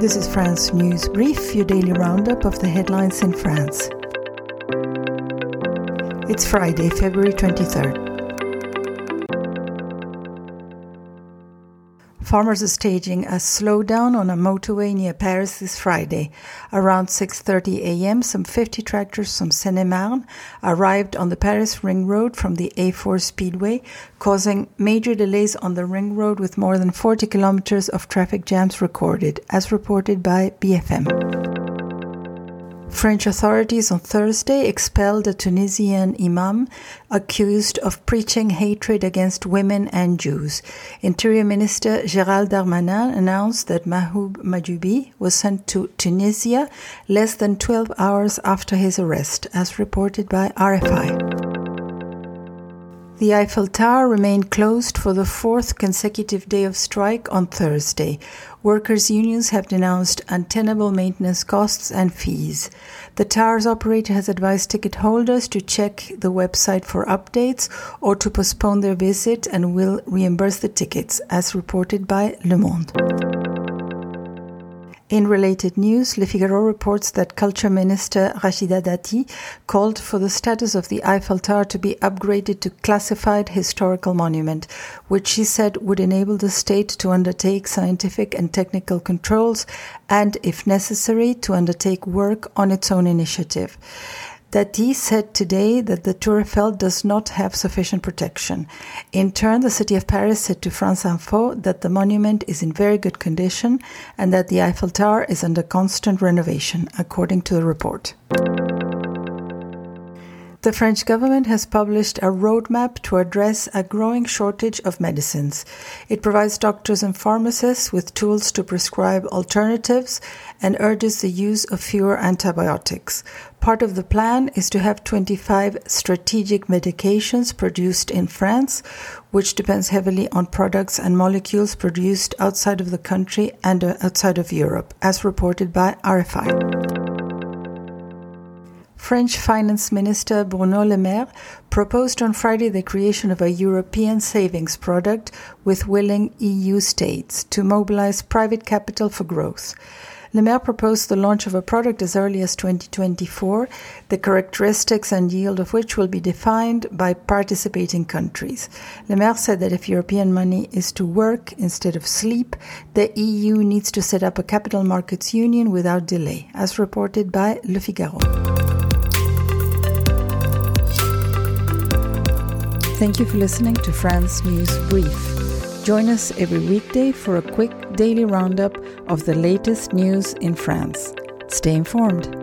This is France News Brief, your daily roundup of the headlines in France. It's Friday, February 23rd. Farmers are staging a slowdown on a motorway near Paris this Friday. Around 6:30 a.m., some 50 tractors from Seine-et-Marne arrived on the Paris Ring Road from the A4 Speedway, causing major delays on the ring road with more than 40 kilometers of traffic jams recorded, as reported by BFM. French authorities on Thursday expelled a Tunisian imam accused of preaching hatred against women and Jews. Interior Minister Gérald Darmanin announced that Mahjoub Mahjoubi was sent to Tunisia less than 12 hours after his arrest, as reported by RFI. The Eiffel Tower remained closed for the fourth consecutive day of strike on Thursday. Workers' unions have denounced untenable maintenance costs and fees. The tower's operator has advised ticket holders to check the website for updates or to postpone their visit and will reimburse the tickets, as reported by Le Monde. In related news, Le Figaro reports that Culture Minister Rachida Dati called for the status of the Eiffel Tower to be upgraded to classified historical monument, which she said would enable the state to undertake scientific and technical controls and, if necessary, to undertake work on its own initiative. Dati said today that the Tour Eiffel does not have sufficient protection. In turn, the city of Paris said to France Info that the monument is in very good condition and that the Eiffel Tower is under constant renovation, according to the report. The French government has published a roadmap to address a growing shortage of medicines. It provides doctors and pharmacists with tools to prescribe alternatives and urges the use of fewer antibiotics. Part of the plan is to have 25 strategic medications produced in France, which depends heavily on products and molecules produced outside of the country and uh, outside of Europe, as reported by RFI. French Finance Minister Bruno Le Maire proposed on Friday the creation of a European savings product with willing EU states to mobilize private capital for growth. Le Maire proposed the launch of a product as early as 2024, the characteristics and yield of which will be defined by participating countries. Le Maire said that if European money is to work instead of sleep, the EU needs to set up a capital markets union without delay, as reported by Le Figaro. Thank you for listening to France News Brief. Join us every weekday for a quick daily roundup of the latest news in France. Stay informed.